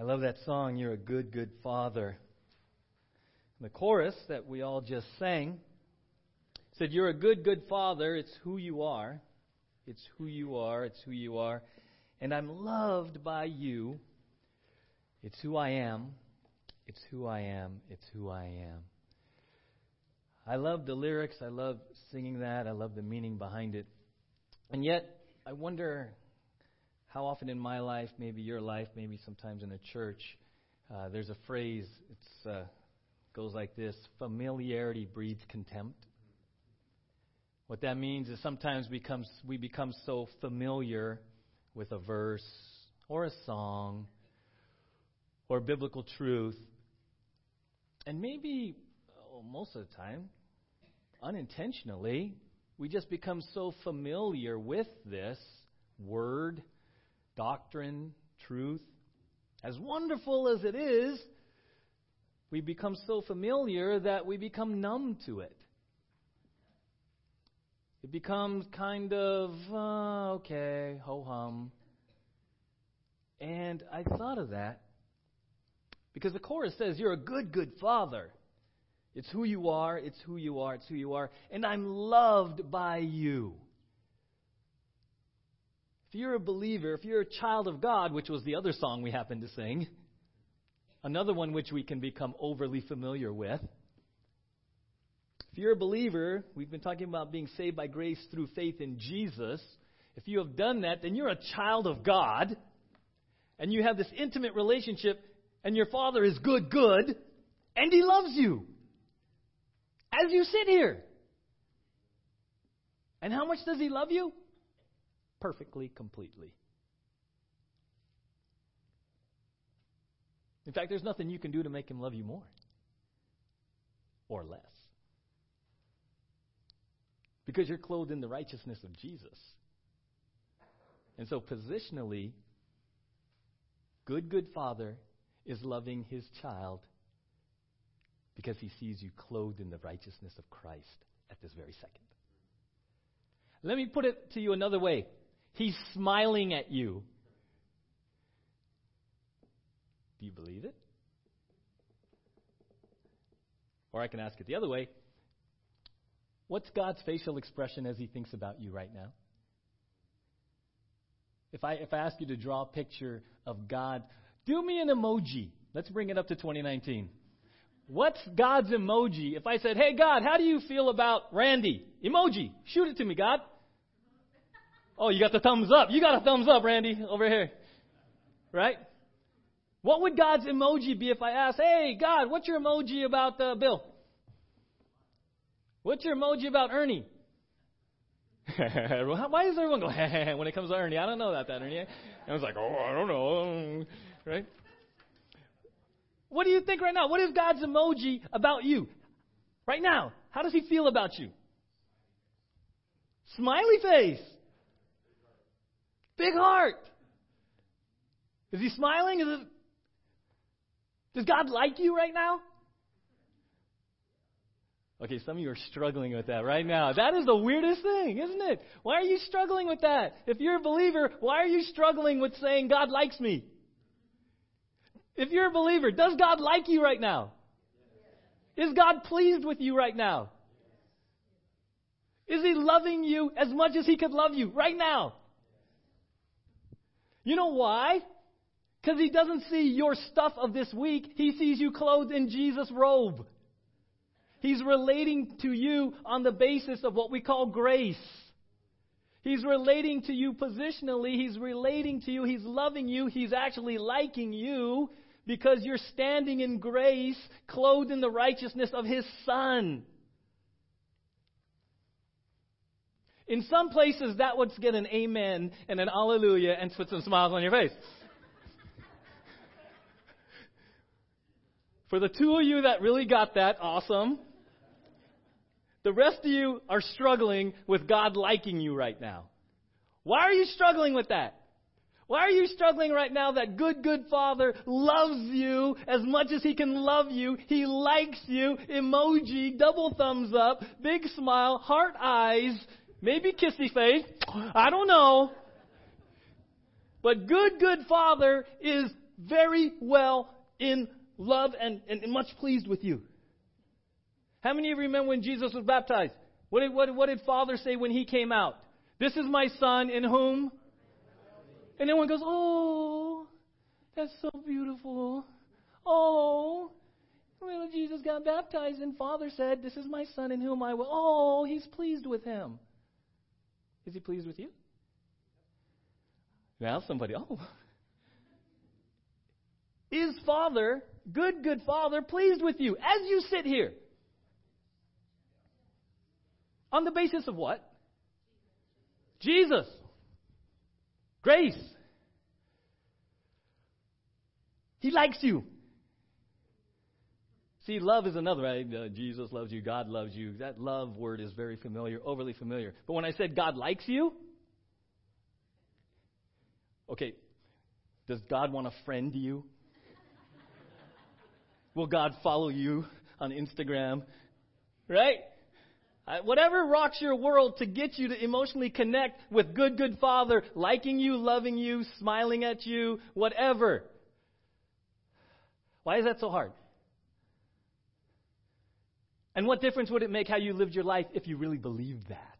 I love that song, You're a Good, Good Father. The chorus that we all just sang said, You're a good, good father. It's who you are. It's who you are. It's who you are. And I'm loved by you. It's who I am. It's who I am. It's who I am. I love the lyrics. I love singing that. I love the meaning behind it. And yet, I wonder how often in my life, maybe your life, maybe sometimes in a church, uh, there's a phrase. It uh, goes like this: "Familiarity breeds contempt." What that means is sometimes becomes, we become so familiar with a verse or a song or biblical truth, and maybe oh, most of the time, unintentionally, we just become so familiar with this word doctrine, truth, as wonderful as it is, we become so familiar that we become numb to it. It becomes kind of, uh, okay, ho hum. And I thought of that because the chorus says, You're a good, good father. It's who you are, it's who you are, it's who you are. And I'm loved by you. If you're a believer, if you're a child of God, which was the other song we happened to sing, another one which we can become overly familiar with. If you're a believer, we've been talking about being saved by grace through faith in Jesus. If you have done that, then you're a child of God, and you have this intimate relationship, and your Father is good, good, and He loves you as you sit here. And how much does He love you? Perfectly, completely. In fact, there's nothing you can do to make him love you more or less. Because you're clothed in the righteousness of Jesus. And so, positionally, good, good father is loving his child because he sees you clothed in the righteousness of Christ at this very second. Let me put it to you another way. He's smiling at you. Do you believe it? Or I can ask it the other way What's God's facial expression as He thinks about you right now? If I, if I ask you to draw a picture of God, do me an emoji. Let's bring it up to 2019. What's God's emoji? If I said, hey, God, how do you feel about Randy? Emoji. Shoot it to me, God. Oh, you got the thumbs up. You got a thumbs up, Randy, over here. Right? What would God's emoji be if I asked, hey, God, what's your emoji about uh, Bill? What's your emoji about Ernie? Why does everyone go when it comes to Ernie? I don't know that, that Ernie. I was like, oh, I don't know. Right? What do you think right now? What is God's emoji about you? Right now. How does he feel about you? Smiley face. Big heart. Is he smiling? Is it, does God like you right now? Okay, some of you are struggling with that right now. That is the weirdest thing, isn't it? Why are you struggling with that? If you're a believer, why are you struggling with saying, God likes me? If you're a believer, does God like you right now? Is God pleased with you right now? Is He loving you as much as He could love you right now? You know why? Because he doesn't see your stuff of this week. He sees you clothed in Jesus' robe. He's relating to you on the basis of what we call grace. He's relating to you positionally. He's relating to you. He's loving you. He's actually liking you because you're standing in grace, clothed in the righteousness of His Son. In some places, that would get an amen and an hallelujah and put some smiles on your face. For the two of you that really got that, awesome. The rest of you are struggling with God liking you right now. Why are you struggling with that? Why are you struggling right now that good, good Father loves you as much as He can love you? He likes you. Emoji, double thumbs up, big smile, heart eyes, Maybe kissy face. I don't know. But good, good Father is very well in love and, and, much pleased with you. How many of you remember when Jesus was baptized? What did, what, what did Father say when he came out? This is my son in whom? And everyone goes, Oh, that's so beautiful. Oh, when Jesus got baptized and Father said, This is my son in whom I will. Oh, he's pleased with him. Is he pleased with you? Now somebody, oh. Is Father, good, good Father, pleased with you as you sit here? On the basis of what? Jesus. Grace. He likes you. See, love is another, right? Uh, Jesus loves you, God loves you. That love word is very familiar, overly familiar. But when I said God likes you, okay, does God want to friend you? Will God follow you on Instagram? Right? Whatever rocks your world to get you to emotionally connect with good, good Father, liking you, loving you, smiling at you, whatever. Why is that so hard? And what difference would it make how you lived your life if you really believed that?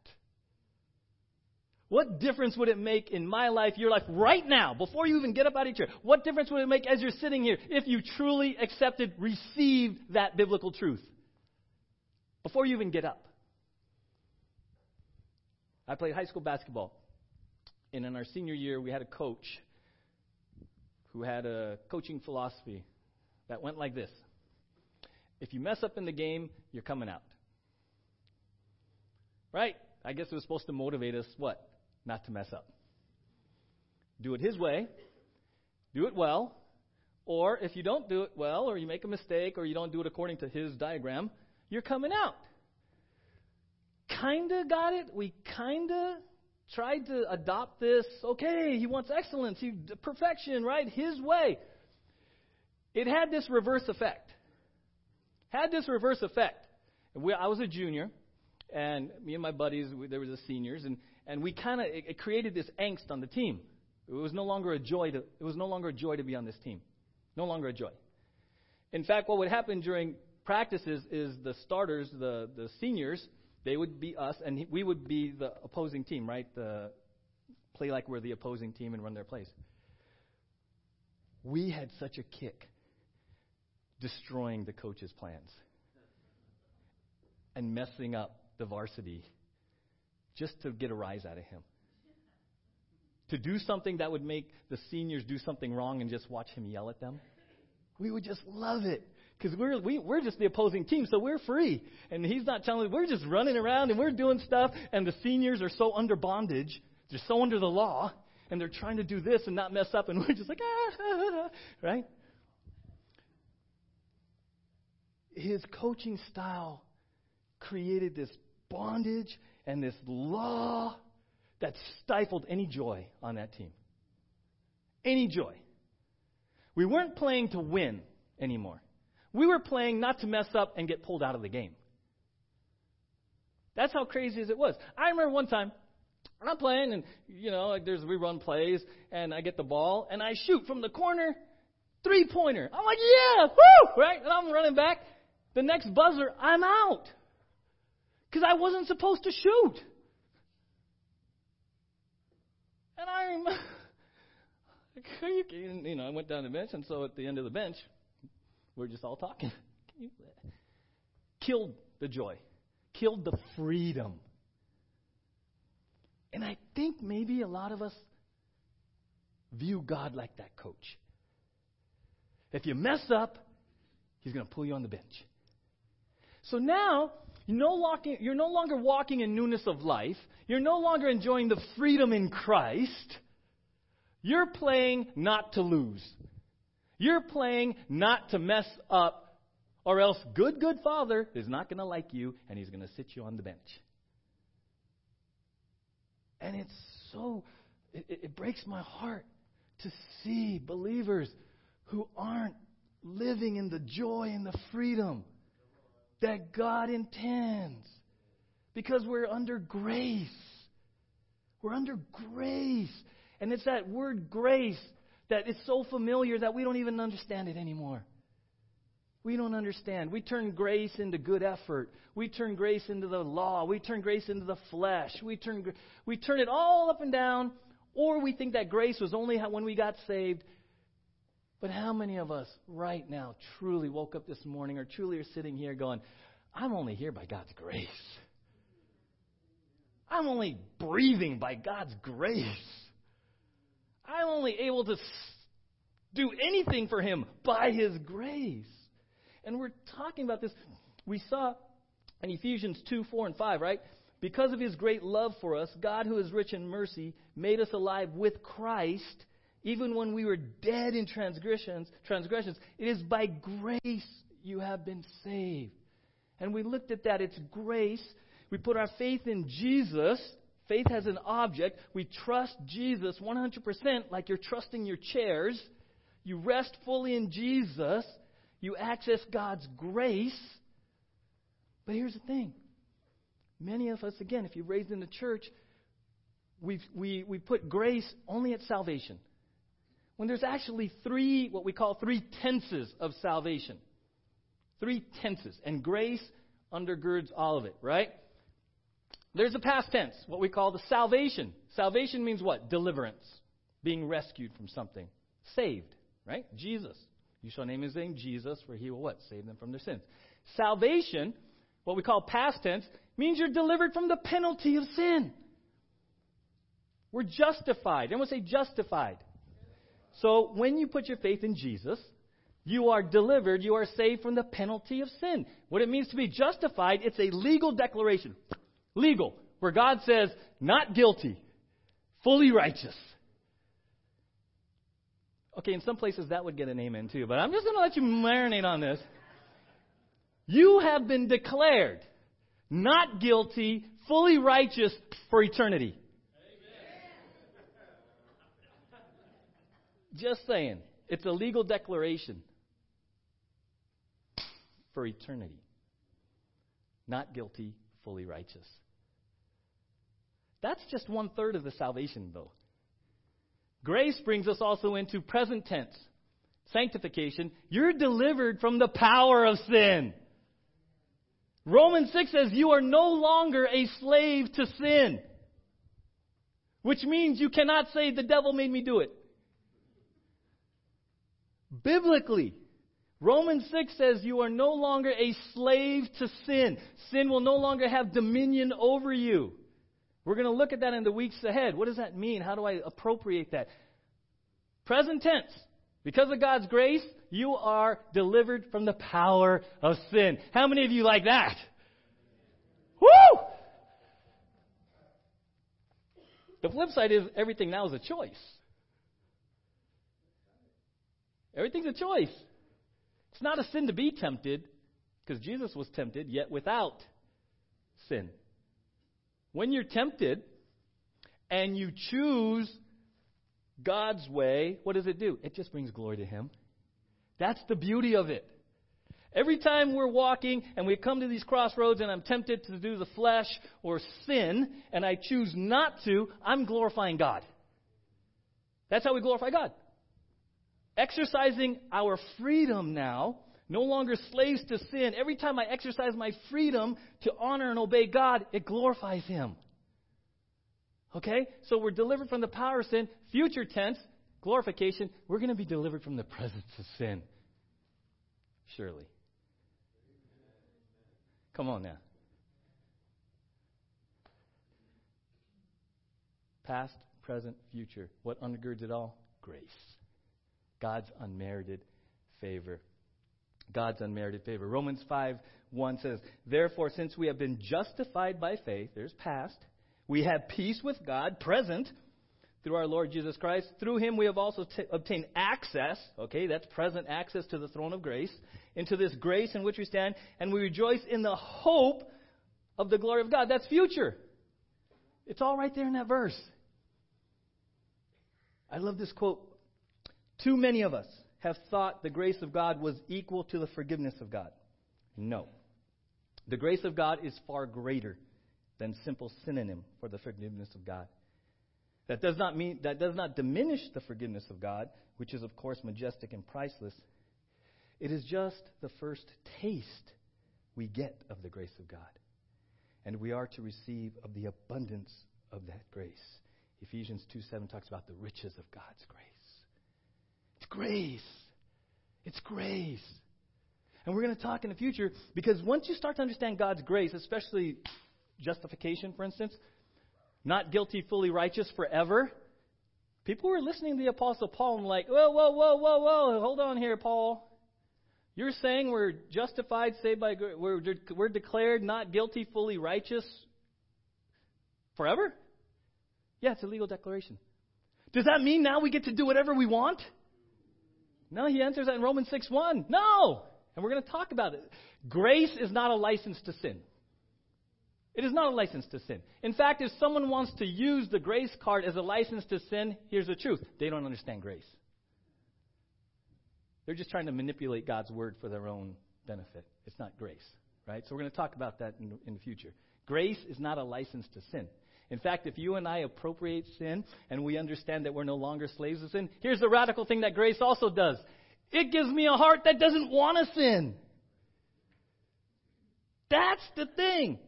What difference would it make in my life, your life, right now, before you even get up out of your chair? What difference would it make as you're sitting here if you truly accepted, received that biblical truth? Before you even get up. I played high school basketball. And in our senior year, we had a coach who had a coaching philosophy that went like this If you mess up in the game, you're coming out. Right? I guess it was supposed to motivate us what? Not to mess up. Do it his way, do it well, or if you don't do it well, or you make a mistake, or you don't do it according to his diagram, you're coming out kind of got it. We kind of tried to adopt this. Okay, he wants excellence, he perfection, right? His way. It had this reverse effect. Had this reverse effect. We, I was a junior, and me and my buddies, we, there was the seniors, and, and we kind of it, it created this angst on the team. It was no longer a joy to it was no longer a joy to be on this team. No longer a joy. In fact, what would happen during practices is the starters, the, the seniors, they would be us, and we would be the opposing team, right? The, play like we're the opposing team and run their plays. We had such a kick destroying the coach's plans and messing up the varsity just to get a rise out of him. To do something that would make the seniors do something wrong and just watch him yell at them. We would just love it because we're we, we're just the opposing team, so we're free. And he's not telling us we're just running around and we're doing stuff, and the seniors are so under bondage, they're so under the law, and they're trying to do this and not mess up, and we're just like ah right. His coaching style created this bondage and this law that stifled any joy on that team. Any joy. We weren't playing to win anymore. We were playing not to mess up and get pulled out of the game. That's how crazy as it was. I remember one time, I'm playing, and you know, like there's rerun plays, and I get the ball, and I shoot from the corner, three pointer. I'm like, yeah, whoo, right? And I'm running back. The next buzzer, I'm out because I wasn't supposed to shoot. And I remember, you know, I went down the bench, and so at the end of the bench, we're just all talking. Killed the joy, killed the freedom. And I think maybe a lot of us view God like that coach. If you mess up, he's going to pull you on the bench. So now, you're no, longer, you're no longer walking in newness of life. You're no longer enjoying the freedom in Christ. You're playing not to lose. You're playing not to mess up, or else good, good father is not going to like you and he's going to sit you on the bench. And it's so, it, it breaks my heart to see believers who aren't living in the joy and the freedom that God intends. Because we're under grace. We're under grace. And it's that word grace that is so familiar that we don't even understand it anymore. We don't understand. We turn grace into good effort. We turn grace into the law. We turn grace into the flesh. We turn, we turn it all up and down, or we think that grace was only when we got saved. But how many of us right now truly woke up this morning or truly are sitting here going, I'm only here by God's grace? I'm only breathing by God's grace. I'm only able to do anything for Him by His grace. And we're talking about this. We saw in Ephesians 2 4 and 5, right? Because of His great love for us, God, who is rich in mercy, made us alive with Christ, even when we were dead in transgressions. Transgressions. It is by grace you have been saved. And we looked at that. It's grace we put our faith in Jesus. Faith has an object. We trust Jesus 100% like you're trusting your chairs. You rest fully in Jesus. You access God's grace. But here's the thing many of us, again, if you're raised in the church, we we, we put grace only at salvation. When there's actually three, what we call three tenses of salvation. Three tenses. And grace undergirds all of it, right? There's a past tense, what we call the salvation. Salvation means what? Deliverance. Being rescued from something. Saved, right? Jesus. You shall name his name Jesus, for he will what? Save them from their sins. Salvation, what we call past tense, means you're delivered from the penalty of sin. We're justified. Everyone say justified. So when you put your faith in Jesus, you are delivered, you are saved from the penalty of sin. What it means to be justified, it's a legal declaration. Legal, where God says, not guilty, fully righteous. Okay, in some places that would get an amen too, but I'm just going to let you marinate on this. You have been declared not guilty, fully righteous for eternity. Just saying. It's a legal declaration for eternity. Not guilty, fully righteous. That's just one third of the salvation, though. Grace brings us also into present tense sanctification. You're delivered from the power of sin. Romans 6 says you are no longer a slave to sin, which means you cannot say, The devil made me do it. Biblically, Romans 6 says you are no longer a slave to sin. Sin will no longer have dominion over you. We're going to look at that in the weeks ahead. What does that mean? How do I appropriate that? Present tense. Because of God's grace, you are delivered from the power of sin. How many of you like that? Woo! The flip side is everything now is a choice. Everything's a choice. It's not a sin to be tempted, because Jesus was tempted, yet without sin. When you're tempted and you choose God's way, what does it do? It just brings glory to Him. That's the beauty of it. Every time we're walking and we come to these crossroads and I'm tempted to do the flesh or sin and I choose not to, I'm glorifying God. That's how we glorify God exercising our freedom now, no longer slaves to sin. Every time I exercise my freedom to honor and obey God, it glorifies Him. Okay? So we're delivered from the power of sin. Future tense, glorification, we're going to be delivered from the presence of sin. Surely. Come on now. Past, present, future. What undergirds it all? Grace. God's unmerited favor. God's unmerited favor. Romans 5 1 says, Therefore, since we have been justified by faith, there's past, we have peace with God, present, through our Lord Jesus Christ. Through him we have also t- obtained access, okay, that's present access to the throne of grace, into this grace in which we stand, and we rejoice in the hope of the glory of God. That's future. It's all right there in that verse. I love this quote too many of us have thought the grace of God was equal to the forgiveness of God. No. The grace of God is far greater than simple synonym for the forgiveness of God. That does not mean that does not diminish the forgiveness of God, which is of course majestic and priceless. It is just the first taste we get of the grace of God. And we are to receive of the abundance of that grace. Ephesians 2 7 talks about the riches of God's grace. Grace. It's grace. And we're going to talk in the future because once you start to understand God's grace, especially justification, for instance, not guilty, fully righteous forever. People were listening to the Apostle Paul and like, whoa, whoa, whoa, whoa, whoa, hold on here, Paul. You're saying we're justified, saved by we're, we're declared not guilty, fully righteous forever? Yeah, it's a legal declaration. Does that mean now we get to do whatever we want? No, he answers that in Romans 6 1. No! And we're going to talk about it. Grace is not a license to sin. It is not a license to sin. In fact, if someone wants to use the grace card as a license to sin, here's the truth they don't understand grace. They're just trying to manipulate God's word for their own benefit. It's not grace, right? So we're going to talk about that in, in the future. Grace is not a license to sin. In fact, if you and I appropriate sin and we understand that we're no longer slaves of sin, here's the radical thing that grace also does it gives me a heart that doesn't want to sin. That's the thing.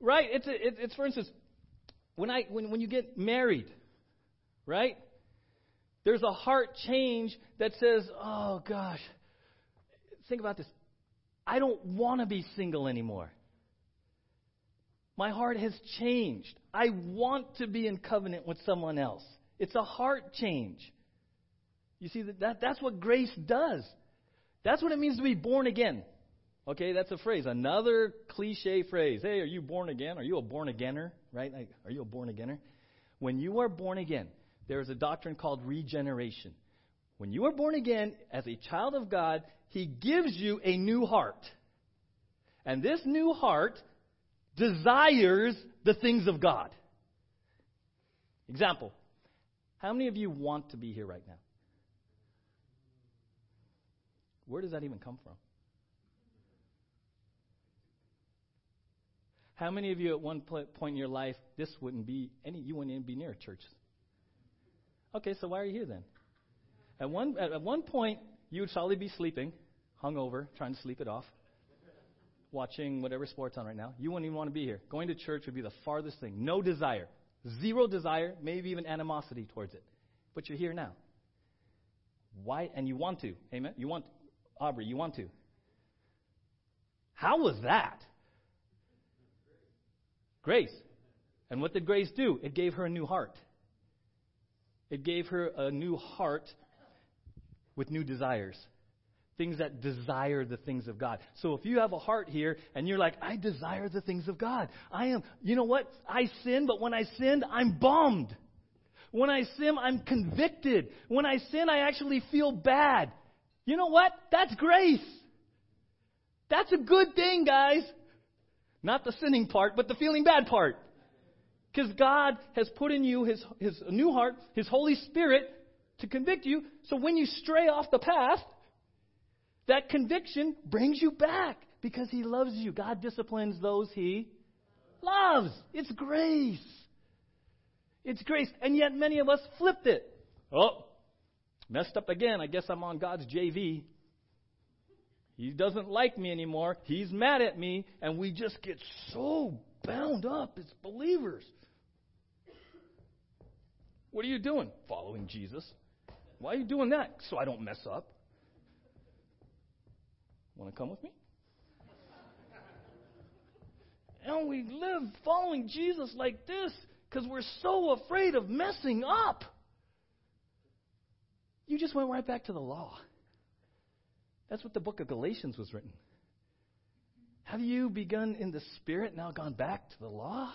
Right? It's, a, it, it's for instance, when, I, when, when you get married, right? There's a heart change that says, oh gosh, think about this. I don't want to be single anymore. My heart has changed. I want to be in covenant with someone else. It's a heart change. You see, that, that that's what grace does. That's what it means to be born again. Okay, that's a phrase. Another cliche phrase. Hey, are you born again? Are you a born againer? Right? Like, are you a born againer? When you are born again, there is a doctrine called regeneration. When you are born again as a child of God, He gives you a new heart. And this new heart desires the things of God. Example How many of you want to be here right now? Where does that even come from? How many of you at one point in your life, this wouldn't be any, you wouldn't even be near a church? Okay, so why are you here then? At one, at one point, you would probably be sleeping, hungover, trying to sleep it off, watching whatever sport's on right now. You wouldn't even want to be here. Going to church would be the farthest thing. No desire. Zero desire, maybe even animosity towards it. But you're here now. Why? And you want to. Amen? You want, Aubrey, you want to. How was that? Grace. And what did grace do? It gave her a new heart. It gave her a new heart with new desires. Things that desire the things of God. So if you have a heart here and you're like, I desire the things of God. I am, you know what? I sin, but when I sinned, I'm bummed. When I sin, I'm convicted. When I sin, I actually feel bad. You know what? That's grace. That's a good thing, guys. Not the sinning part, but the feeling bad part. Because God has put in you his, his new heart, His Holy Spirit, to convict you. So when you stray off the path, that conviction brings you back because He loves you. God disciplines those He loves. It's grace. It's grace. And yet many of us flipped it. Oh, messed up again. I guess I'm on God's JV. He doesn't like me anymore. He's mad at me. And we just get so bound up as believers. What are you doing? Following Jesus. Why are you doing that? So I don't mess up. Want to come with me? And we live following Jesus like this because we're so afraid of messing up. You just went right back to the law. That's what the book of Galatians was written. Have you begun in the Spirit, now gone back to the law?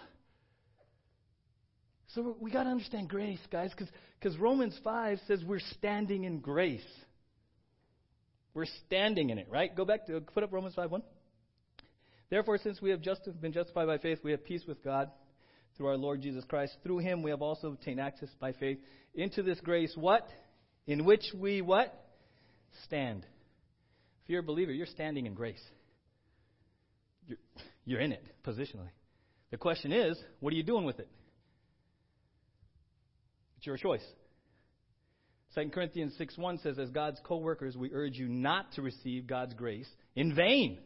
So we got to understand grace, guys, because Romans 5 says we're standing in grace. We're standing in it, right? Go back to, put up Romans 5 1. Therefore, since we have just been justified by faith, we have peace with God through our Lord Jesus Christ. Through him we have also obtained access by faith into this grace, what? In which we what? Stand. If you're a believer, you're standing in grace. You're, you're in it positionally. The question is, what are you doing with it? It's your choice. 2 Corinthians 6 1 says, As God's co workers, we urge you not to receive God's grace in vain.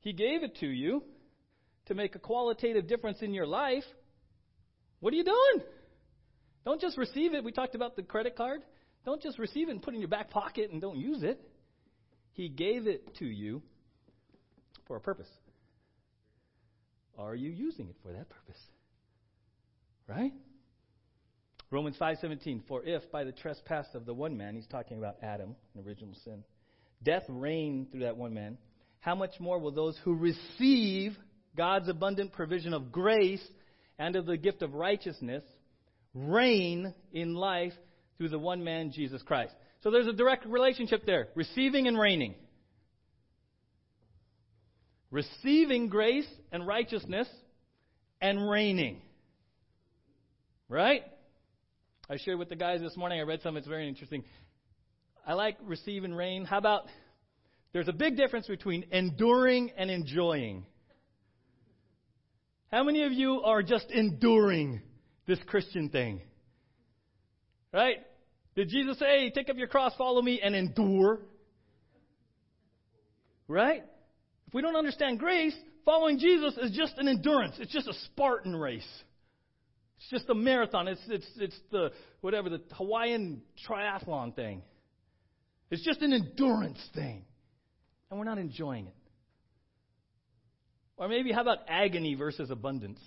He gave it to you to make a qualitative difference in your life. What are you doing? Don't just receive it. We talked about the credit card. Don't just receive it and put it in your back pocket and don't use it. He gave it to you for a purpose. Are you using it for that purpose? Right? Romans 5:17 For if by the trespass of the one man, he's talking about Adam, an original sin, death reigned through that one man, how much more will those who receive God's abundant provision of grace and of the gift of righteousness reign in life through the one man, Jesus Christ. So there's a direct relationship there receiving and reigning. Receiving grace and righteousness and reigning. Right? I shared with the guys this morning, I read something that's very interesting. I like receive and reign. How about there's a big difference between enduring and enjoying. How many of you are just enduring this Christian thing? Right? Did Jesus say, take up your cross, follow me, and endure? Right? If we don't understand grace, following Jesus is just an endurance. It's just a Spartan race. It's just a marathon. It's, it's, it's the, whatever, the Hawaiian triathlon thing. It's just an endurance thing. And we're not enjoying it. Or maybe how about agony versus abundance?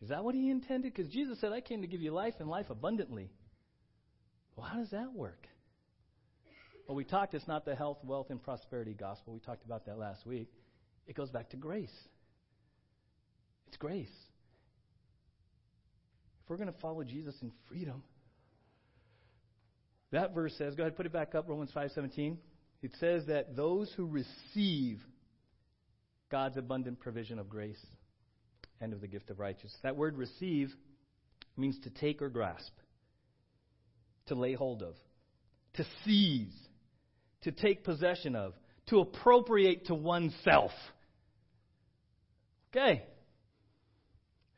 Is that what he intended? Because Jesus said, I came to give you life and life abundantly. Well, how does that work? Well, we talked it's not the health, wealth, and prosperity gospel. We talked about that last week. It goes back to grace. It's grace. If we're going to follow Jesus in freedom, that verse says, go ahead, put it back up, Romans 5:17. It says that those who receive God's abundant provision of grace and of the gift of righteousness. That word receive means to take or grasp, to lay hold of, to seize, to take possession of, to appropriate to oneself. Okay.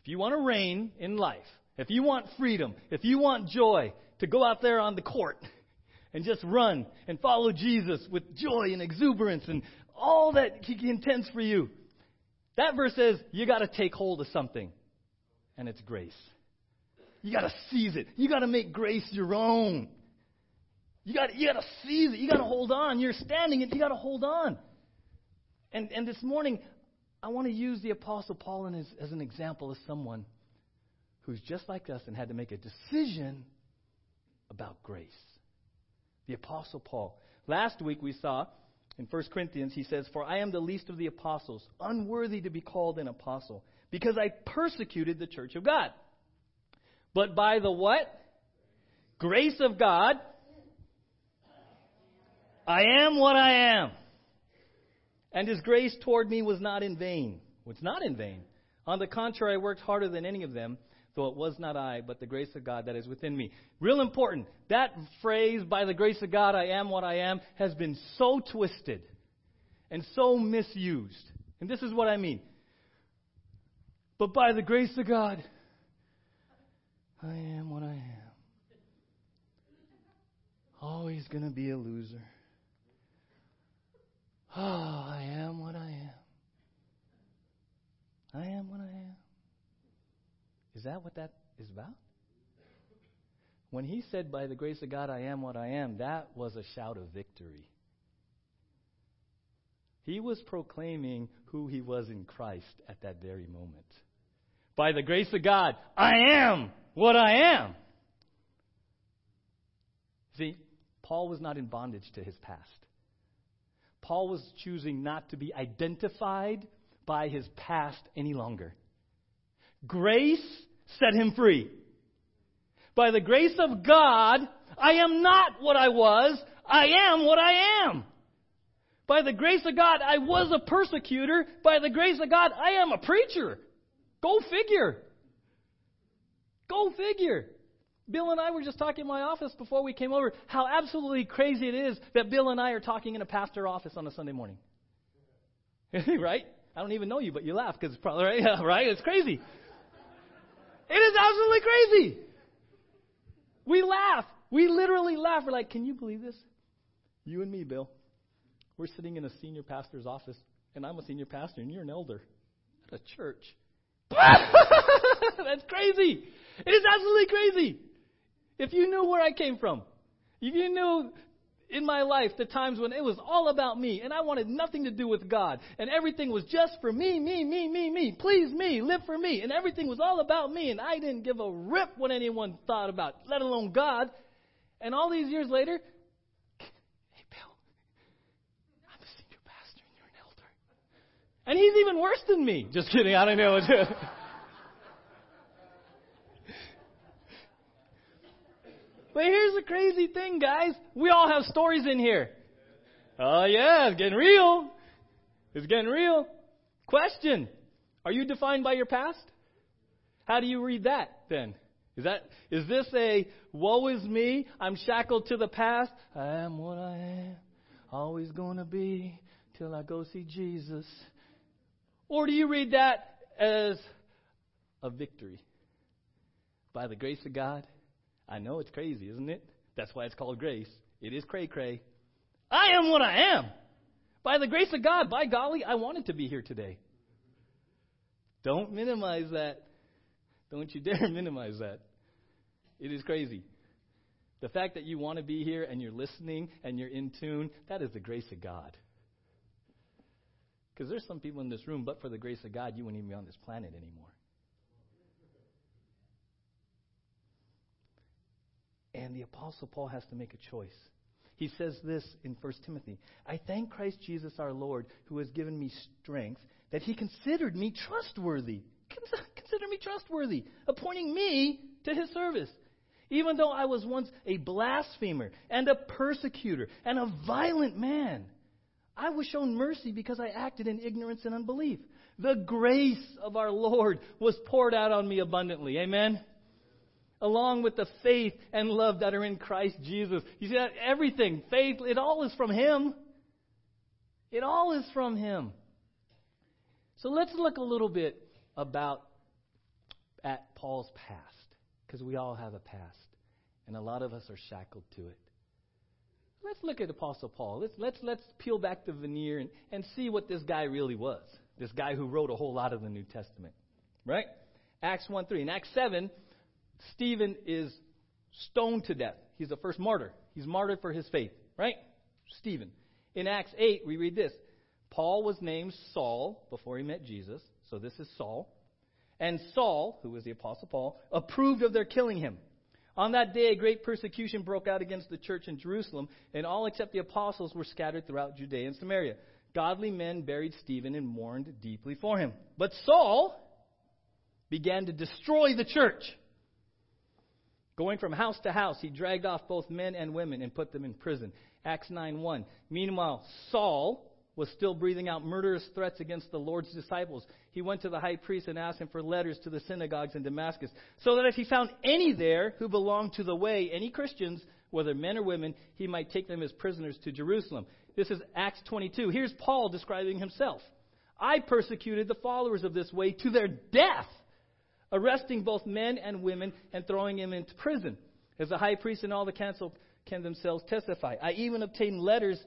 If you want to reign in life, if you want freedom, if you want joy, to go out there on the court and just run and follow Jesus with joy and exuberance and all that He intends for you. That verse says you got to take hold of something, and it's grace. You got to seize it. You got to make grace your own. You got you got to seize it. You got to hold on. You're standing it. You got to hold on. And and this morning, I want to use the Apostle Paul as, as an example of someone who's just like us and had to make a decision about grace. The Apostle Paul. Last week we saw in 1 Corinthians, he says, For I am the least of the apostles, unworthy to be called an apostle, because I persecuted the church of God. But by the what? Grace of God, I am what I am. And his grace toward me was not in vain. It's not in vain. On the contrary, I worked harder than any of them, though it was not I, but the grace of God that is within me. Real important. That phrase, by the grace of God, I am what I am, has been so twisted and so misused. And this is what I mean. But by the grace of God, I am what I am. Always going to be a loser. Oh, I am what I am. I am what I am. That what that is about? When he said, By the grace of God, I am what I am, that was a shout of victory. He was proclaiming who he was in Christ at that very moment. By the grace of God, I am what I am. See, Paul was not in bondage to his past. Paul was choosing not to be identified by his past any longer. Grace set him free. By the grace of God, I am not what I was. I am what I am. By the grace of God, I was a persecutor. By the grace of God, I am a preacher. Go figure. Go figure. Bill and I were just talking in my office before we came over how absolutely crazy it is that Bill and I are talking in a pastor office on a Sunday morning. right? I don't even know you, but you laugh because it's probably right. Yeah, right? It's crazy. It is absolutely crazy. We laugh. We literally laugh. We're like, can you believe this? You and me, Bill. We're sitting in a senior pastor's office, and I'm a senior pastor, and you're an elder at a church. That's crazy. It is absolutely crazy. If you knew where I came from, if you knew in my life the times when it was all about me and I wanted nothing to do with God and everything was just for me, me, me, me, me, please me, live for me, and everything was all about me and I didn't give a rip what anyone thought about, let alone God. And all these years later, hey Bill, I'm a senior pastor and you're an elder. And he's even worse than me. Just kidding, I don't know. But here's the crazy thing, guys. We all have stories in here. Oh, yeah, it's getting real. It's getting real. Question Are you defined by your past? How do you read that then? Is that is this a woe is me? I'm shackled to the past. I am what I am, always going to be till I go see Jesus. Or do you read that as a victory? By the grace of God, I know it's crazy, isn't it? That's why it's called grace. It is cray cray. I am what I am. By the grace of God, by golly, I wanted to be here today. Don't minimize that. Don't you dare minimize that. It is crazy. The fact that you want to be here and you're listening and you're in tune, that is the grace of God. Because there's some people in this room, but for the grace of God, you wouldn't even be on this planet anymore. And the Apostle Paul has to make a choice. He says this in 1 Timothy I thank Christ Jesus our Lord, who has given me strength, that he considered me trustworthy. Consider me trustworthy, appointing me to his service. Even though I was once a blasphemer and a persecutor and a violent man, I was shown mercy because I acted in ignorance and unbelief. The grace of our Lord was poured out on me abundantly. Amen along with the faith and love that are in Christ Jesus. You see that everything, faith, it all is from Him. It all is from Him. So let's look a little bit about at Paul's past, because we all have a past, and a lot of us are shackled to it. Let's look at Apostle Paul. Let's let's let's peel back the veneer and, and see what this guy really was. This guy who wrote a whole lot of the New Testament. Right? Acts 1 3. In Acts 7, Stephen is stoned to death. He's the first martyr. He's martyred for his faith, right? Stephen. In Acts 8, we read this Paul was named Saul before he met Jesus. So this is Saul. And Saul, who was the Apostle Paul, approved of their killing him. On that day, a great persecution broke out against the church in Jerusalem, and all except the apostles were scattered throughout Judea and Samaria. Godly men buried Stephen and mourned deeply for him. But Saul began to destroy the church Going from house to house, he dragged off both men and women and put them in prison. Acts 9:1. Meanwhile, Saul was still breathing out murderous threats against the Lord's disciples. He went to the high priest and asked him for letters to the synagogues in Damascus, so that if he found any there who belonged to the way, any Christians, whether men or women, he might take them as prisoners to Jerusalem. This is Acts 22. Here's Paul describing himself. I persecuted the followers of this way to their death arresting both men and women and throwing them into prison. As the high priest and all the council can themselves testify. I even obtained letters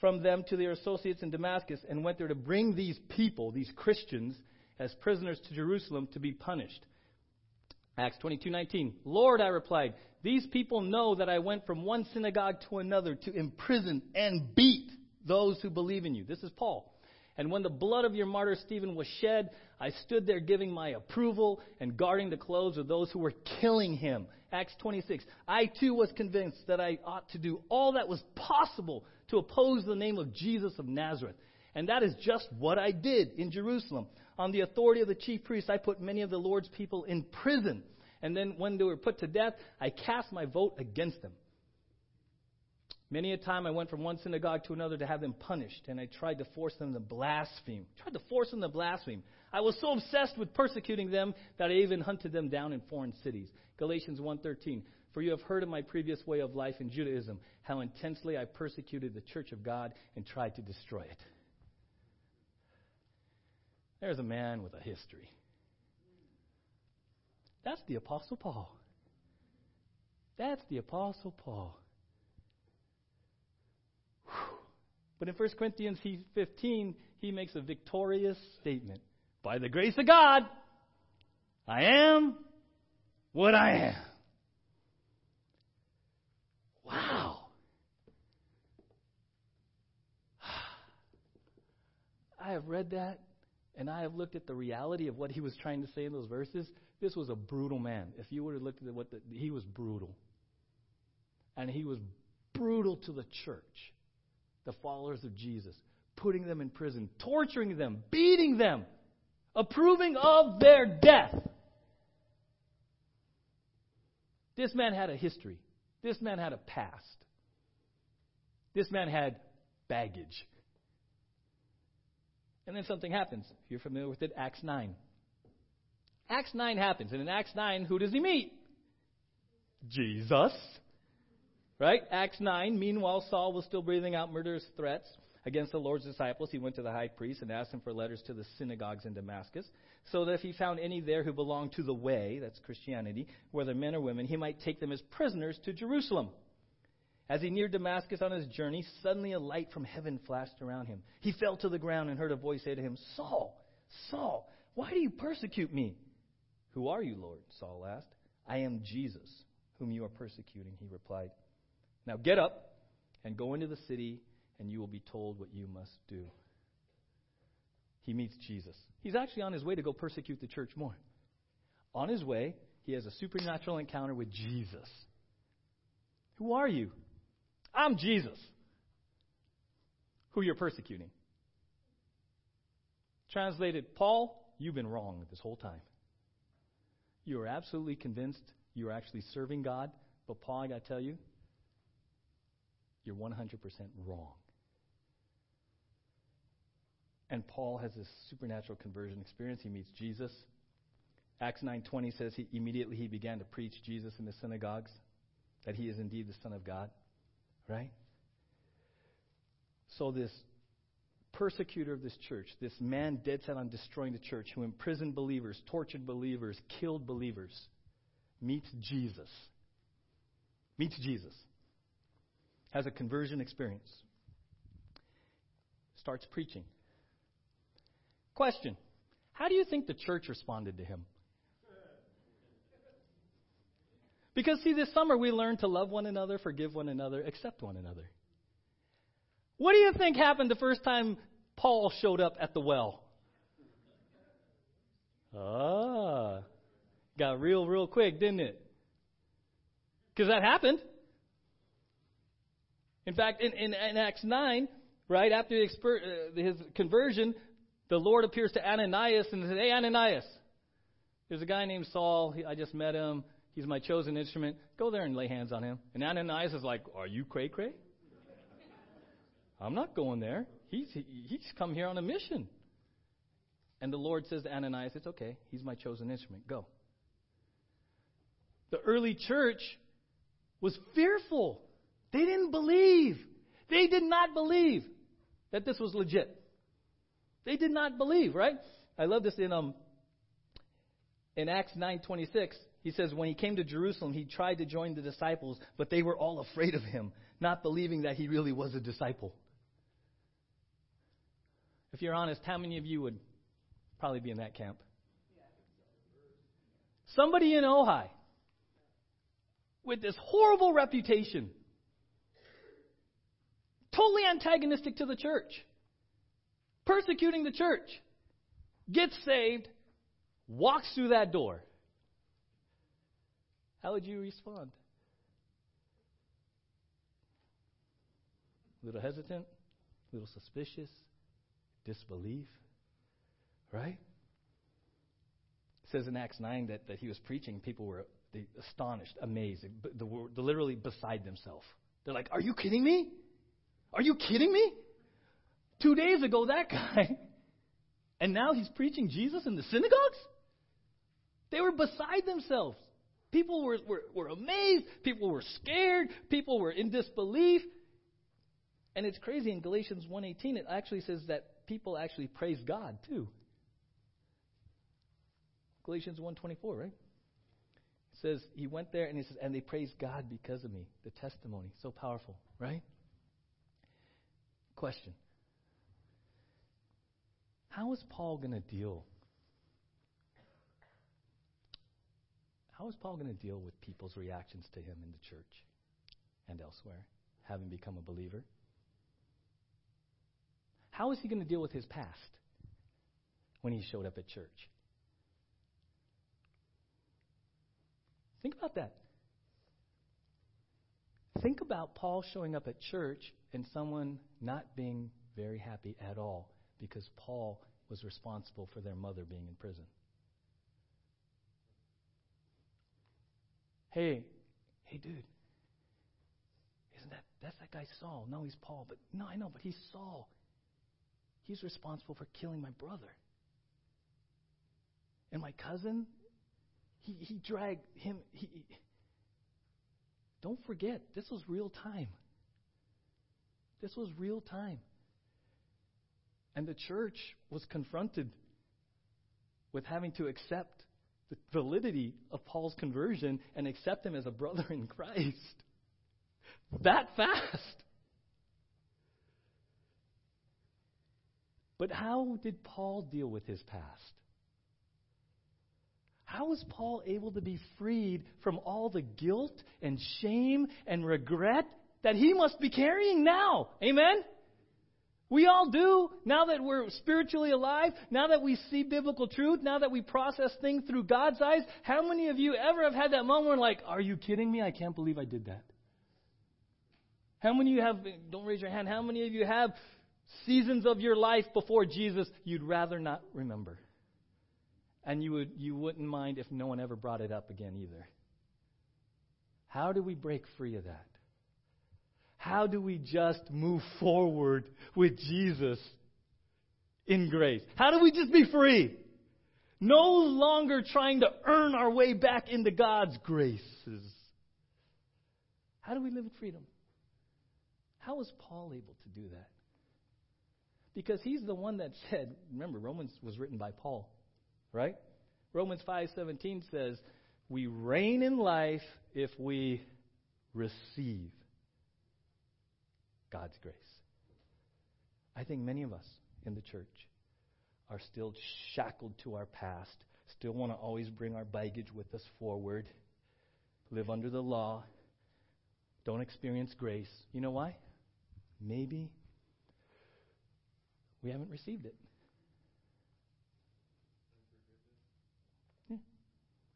from them to their associates in Damascus and went there to bring these people, these Christians, as prisoners to Jerusalem to be punished. Acts 22:19. Lord, I replied, these people know that I went from one synagogue to another to imprison and beat those who believe in you. This is Paul. And when the blood of your martyr Stephen was shed, I stood there giving my approval and guarding the clothes of those who were killing him. Acts 26. I too was convinced that I ought to do all that was possible to oppose the name of Jesus of Nazareth. And that is just what I did in Jerusalem. On the authority of the chief priests, I put many of the Lord's people in prison. And then when they were put to death, I cast my vote against them. Many a time I went from one synagogue to another to have them punished, and I tried to force them to blaspheme. Tried to force them to blaspheme. I was so obsessed with persecuting them that I even hunted them down in foreign cities. Galatians 1:13. For you have heard of my previous way of life in Judaism, how intensely I persecuted the church of God and tried to destroy it. There's a man with a history. That's the Apostle Paul. That's the Apostle Paul. Whew. But in 1 Corinthians 15, he makes a victorious statement. By the grace of God, I am what I am. Wow. I have read that and I have looked at the reality of what he was trying to say in those verses. This was a brutal man. If you would have looked at what the, he was brutal. And he was brutal to the church, the followers of Jesus, putting them in prison, torturing them, beating them, approving of their death. This man had a history. This man had a past. This man had baggage. And then something happens. If you're familiar with it, Acts 9. Acts 9 happens. And in Acts 9, who does he meet? Jesus. Right? Acts 9. Meanwhile, Saul was still breathing out murderous threats against the Lord's disciples. He went to the high priest and asked him for letters to the synagogues in Damascus, so that if he found any there who belonged to the way, that's Christianity, whether men or women, he might take them as prisoners to Jerusalem. As he neared Damascus on his journey, suddenly a light from heaven flashed around him. He fell to the ground and heard a voice say to him, Saul, Saul, why do you persecute me? Who are you, Lord? Saul asked. I am Jesus, whom you are persecuting, he replied. Now get up and go into the city, and you will be told what you must do. He meets Jesus. He's actually on his way to go persecute the church more. On his way, he has a supernatural encounter with Jesus. Who are you? I'm Jesus, who you're persecuting. Translated, Paul, you've been wrong this whole time. You are absolutely convinced you are actually serving God, but Paul, I got to tell you, you're 100% wrong. And Paul has this supernatural conversion experience. He meets Jesus. Acts 9:20 says he immediately he began to preach Jesus in the synagogues that he is indeed the son of God. Right? So, this persecutor of this church, this man dead set on destroying the church, who imprisoned believers, tortured believers, killed believers, meets Jesus. Meets Jesus. Has a conversion experience. Starts preaching. Question How do you think the church responded to him? Because, see, this summer we learned to love one another, forgive one another, accept one another. What do you think happened the first time Paul showed up at the well? Ah, got real, real quick, didn't it? Because that happened. In fact, in, in, in, Acts 9, right after exper- uh, his conversion, the Lord appears to Ananias and says, Hey, Ananias, there's a guy named Saul. He, I just met him. He's my chosen instrument. Go there and lay hands on him. And Ananias is like, Are you cray cray? I'm not going there. He's, he, he's come here on a mission. And the Lord says to Ananias, It's okay. He's my chosen instrument. Go. The early church was fearful. They didn't believe. They did not believe that this was legit. They did not believe, right? I love this in um in Acts 9:26. He says, when he came to Jerusalem, he tried to join the disciples, but they were all afraid of him, not believing that he really was a disciple. If you're honest, how many of you would probably be in that camp? Somebody in Ojai with this horrible reputation, totally antagonistic to the church, persecuting the church, gets saved, walks through that door. How would you respond? A little hesitant, a little suspicious, disbelief, right? It says in Acts 9 that, that he was preaching, people were astonished, amazed, the, the, literally beside themselves. They're like, Are you kidding me? Are you kidding me? Two days ago, that guy, and now he's preaching Jesus in the synagogues? They were beside themselves. People were, were, were amazed. People were scared. People were in disbelief. And it's crazy in Galatians 1.18, it actually says that people actually praise God too. Galatians 1.24, right? It says he went there and he says, and they praised God because of me. The testimony, so powerful, right? Question How is Paul going to deal? How is Paul going to deal with people's reactions to him in the church and elsewhere, having become a believer? How is he going to deal with his past when he showed up at church? Think about that. Think about Paul showing up at church and someone not being very happy at all because Paul was responsible for their mother being in prison. Hey, hey, dude. Isn't that that's that guy Saul? No, he's Paul. But no, I know, but he's Saul. He's responsible for killing my brother. And my cousin, he, he dragged him. He, don't forget, this was real time. This was real time. And the church was confronted with having to accept the validity of Paul's conversion and accept him as a brother in Christ. That fast. But how did Paul deal with his past? How was Paul able to be freed from all the guilt and shame and regret that he must be carrying now? Amen? We all do. Now that we're spiritually alive, now that we see biblical truth, now that we process things through God's eyes, how many of you ever have had that moment where, like, are you kidding me? I can't believe I did that. How many of you have, don't raise your hand, how many of you have seasons of your life before Jesus you'd rather not remember? and you, would, you wouldn't mind if no one ever brought it up again either. How do we break free of that? How do we just move forward with Jesus in grace? How do we just be free? No longer trying to earn our way back into God's graces. How do we live in freedom? How was Paul able to do that? Because he's the one that said, remember, Romans was written by Paul right? Romans 5:17 says, "We reign in life if we receive God's grace." I think many of us in the church are still shackled to our past, still want to always bring our baggage with us forward, live under the law, don't experience grace. You know why? Maybe we haven't received it.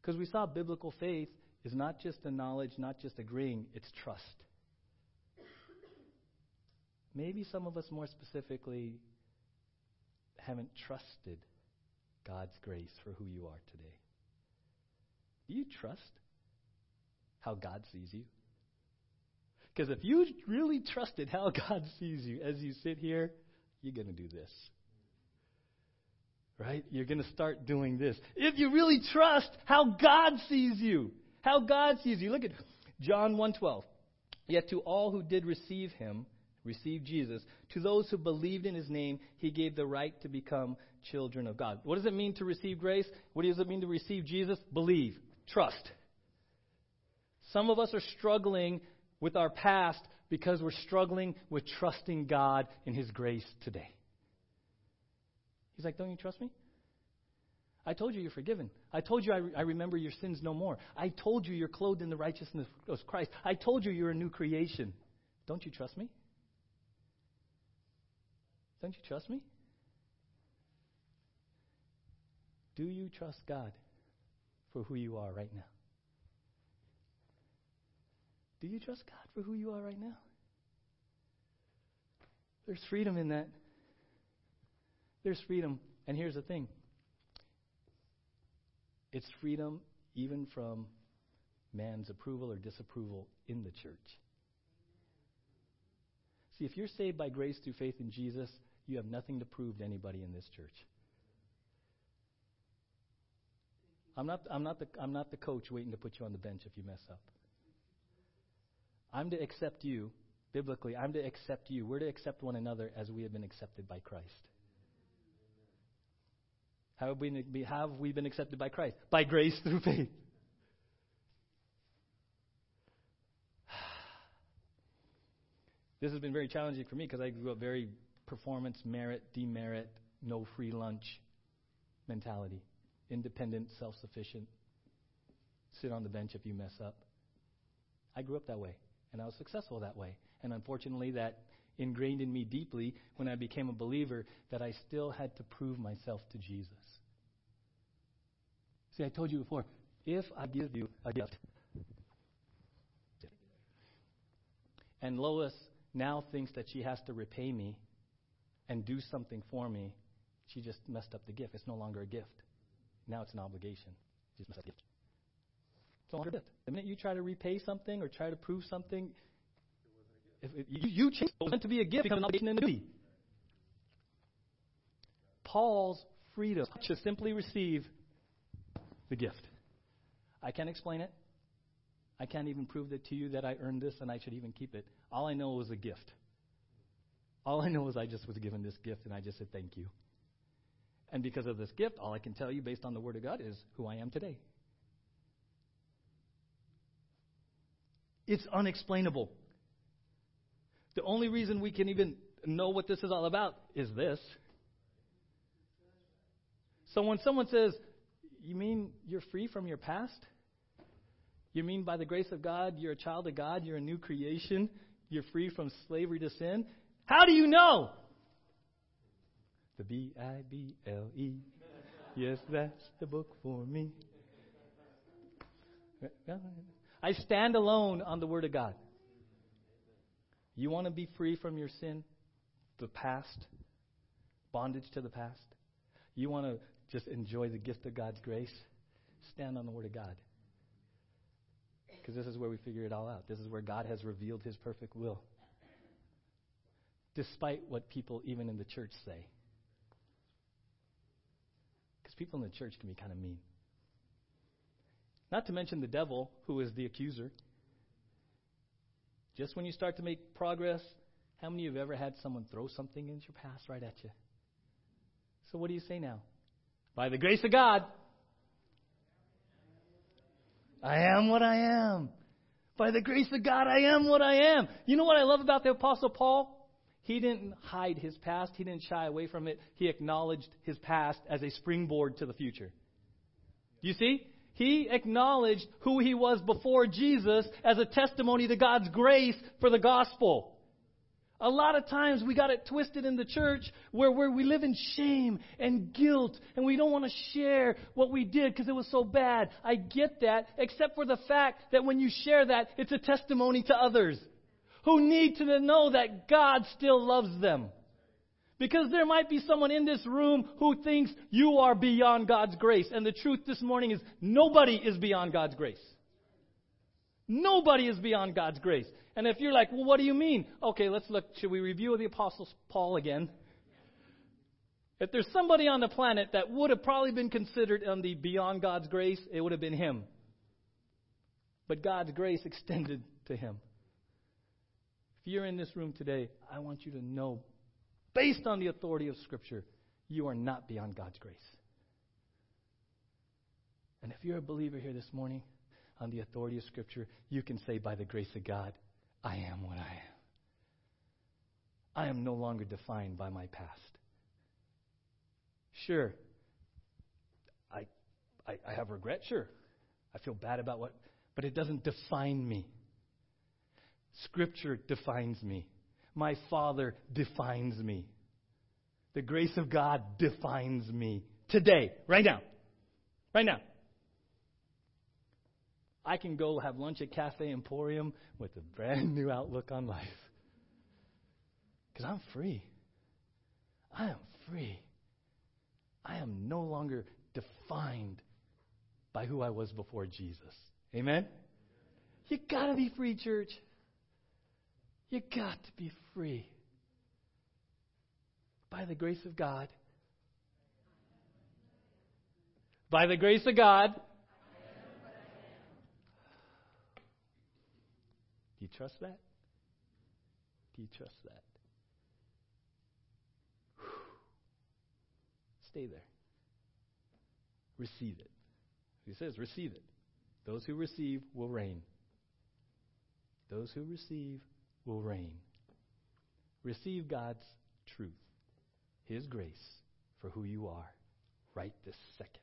Because we saw biblical faith is not just a knowledge, not just agreeing, it's trust. Maybe some of us more specifically haven't trusted God's grace for who you are today. Do you trust how God sees you? Because if you really trusted how God sees you as you sit here, you're going to do this right? You're going to start doing this. If you really trust how God sees you, how God sees you. Look at John 1:12. Yet to all who did receive him, receive Jesus, to those who believed in his name, he gave the right to become children of God. What does it mean to receive grace? What does it mean to receive Jesus? Believe, trust. Some of us are struggling with our past because we're struggling with trusting God in his grace today. He's like, Don't you trust me? I told you you're forgiven. I told you I, re- I, remember your sins no more. I told you you're clothed in the righteousness of Christ. I told you you're a new creation. Don't you trust me? Don't you trust me? Do you trust God for who you are right now? Do you trust God for who you are right now? There's freedom in that. There's freedom. And here's the thing it's freedom even from man's approval or disapproval in the church. See, if you're saved by grace through faith in Jesus, you have nothing to prove to anybody in this church. I'm not, I'm, not the, I'm not the coach waiting to put you on the bench if you mess up. I'm to accept you, biblically, I'm to accept you. We're to accept one another as we have been accepted by Christ. How have we, have we been accepted by Christ? By grace through faith. This has been very challenging for me because I grew up very performance, merit, demerit, no free lunch mentality. Independent, self sufficient. Sit on the bench if you mess up. I grew up that way, and I was successful that way. And unfortunately, that ingrained in me deeply when I became a believer that I still had to prove myself to Jesus. See, I told you before, if I give you a gift, and Lois now thinks that she has to repay me and do something for me, she just messed up the gift. It's no longer a gift. Now it's an obligation. She just messed up the gift. It's no longer a gift. The minute you try to repay something or try to prove something, if, if you, you change it was meant to be a gift becomes an obligation and a duty. Paul's freedom to simply receive the gift. I can't explain it. I can't even prove it to you that I earned this and I should even keep it. All I know is a gift. All I know is I just was given this gift and I just said thank you. And because of this gift, all I can tell you based on the Word of God is who I am today. It's unexplainable. The only reason we can even know what this is all about is this. So when someone says, You mean you're free from your past? You mean by the grace of God, you're a child of God, you're a new creation, you're free from slavery to sin? How do you know? The B I B L E. Yes, that's the book for me. I stand alone on the Word of God. You want to be free from your sin, the past, bondage to the past? You want to just enjoy the gift of God's grace? Stand on the Word of God. Because this is where we figure it all out. This is where God has revealed His perfect will. Despite what people, even in the church, say. Because people in the church can be kind of mean. Not to mention the devil, who is the accuser. Just when you start to make progress, how many of you have ever had someone throw something into your past right at you? So what do you say now? By the grace of God, I am what I am. By the grace of God, I am what I am. You know what I love about the Apostle Paul? He didn't hide his past. He didn't shy away from it. He acknowledged his past as a springboard to the future. You see? He acknowledged who he was before Jesus as a testimony to God's grace for the gospel. A lot of times we got it twisted in the church where, where we live in shame and guilt and we don't want to share what we did because it was so bad. I get that, except for the fact that when you share that, it's a testimony to others who need to know that God still loves them. Because there might be someone in this room who thinks you are beyond God's grace. And the truth this morning is nobody is beyond God's grace. Nobody is beyond God's grace. And if you're like, well, what do you mean? Okay, let's look. Should we review the Apostle Paul again? If there's somebody on the planet that would have probably been considered on the beyond God's grace, it would have been him. But God's grace extended to him. You're in this room today, I want you to know based on the authority of Scripture, you are not beyond God's grace. And if you're a believer here this morning, on the authority of Scripture, you can say, by the grace of God, I am what I am. I am no longer defined by my past. Sure, I, I, I have regret, sure. I feel bad about what, but it doesn't define me. Scripture defines me. My Father defines me. The grace of God defines me. Today, right now. Right now. I can go have lunch at Cafe Emporium with a brand new outlook on life. Because I'm free. I am free. I am no longer defined by who I was before Jesus. Amen? You got to be free, church. You got to be free. By the grace of God. By the grace of God. Do you trust that? Do you trust that? Stay there. Receive it. He says, receive it. Those who receive will reign. Those who receive will reign. Receive God's truth, His grace for who you are right this second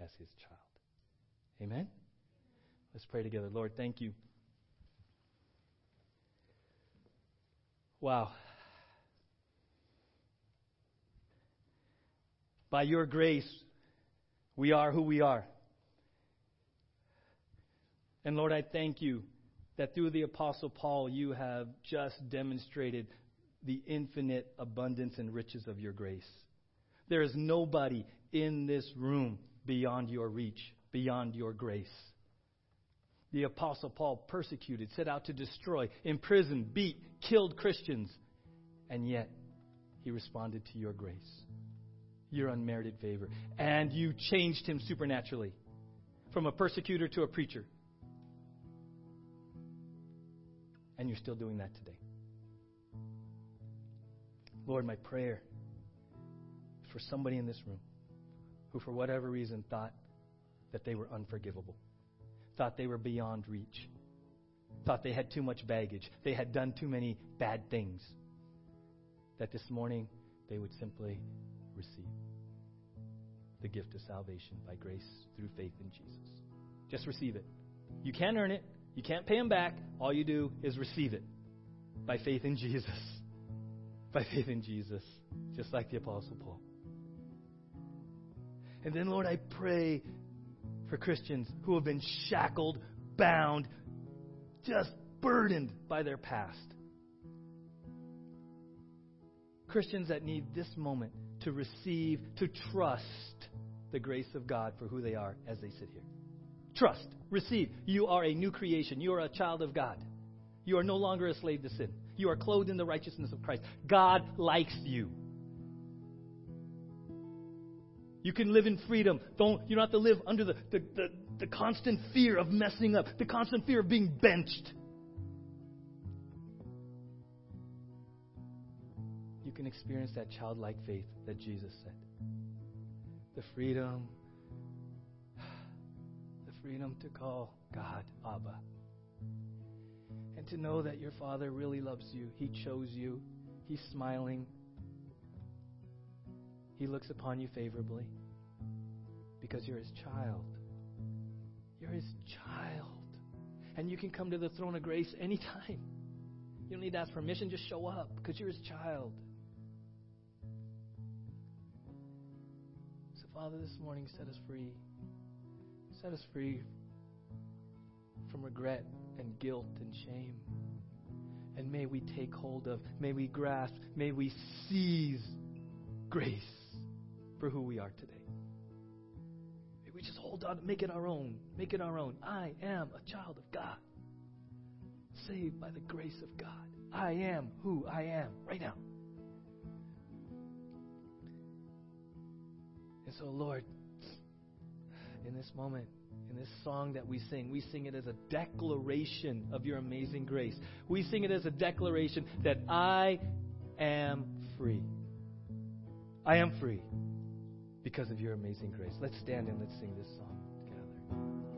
as His child. Amen? Let's pray together. Lord, thank you. Wow. By your grace, we are who we are. And Lord, I thank you that through the Apostle Paul, you have just demonstrated the infinite abundance and riches of your grace. There is nobody in this room beyond your reach, beyond your grace. The Apostle Paul persecuted, set out to destroy, imprisoned, beat, killed Christians, and yet he responded to your grace, your unmerited favor, and you changed him supernaturally from a persecutor to a preacher. And you're still doing that today. Lord, my prayer for somebody in this room who, for whatever reason, thought that they were unforgivable, thought they were beyond reach, thought they had too much baggage, they had done too many bad things, that this morning they would simply receive the gift of salvation by grace through faith in Jesus. Just receive it. You can't earn it. You can't pay him back. All you do is receive it by faith in Jesus. By faith in Jesus, just like the Apostle Paul. And then, Lord, I pray for Christians who have been shackled, bound, just burdened by their past. Christians that need this moment to receive, to trust the grace of God for who they are as they sit here. Trust. Receive. You are a new creation. You are a child of God. You are no longer a slave to sin. You are clothed in the righteousness of Christ. God likes you. You can live in freedom. Don't you don't have to live under the, the, the, the constant fear of messing up, the constant fear of being benched. You can experience that childlike faith that Jesus said. The freedom freedom to call God Abba. And to know that your Father really loves you. He chose you. He's smiling. He looks upon you favorably because you're His child. You're His child. And you can come to the throne of grace anytime. You don't need to ask permission, just show up because you're His child. So, Father, this morning set us free. Set us free from regret and guilt and shame. And may we take hold of, may we grasp, may we seize grace for who we are today. May we just hold on, make it our own. Make it our own. I am a child of God, saved by the grace of God. I am who I am right now. And so, Lord, in this moment, in this song that we sing, we sing it as a declaration of your amazing grace. We sing it as a declaration that I am free. I am free because of your amazing grace. Let's stand and let's sing this song together.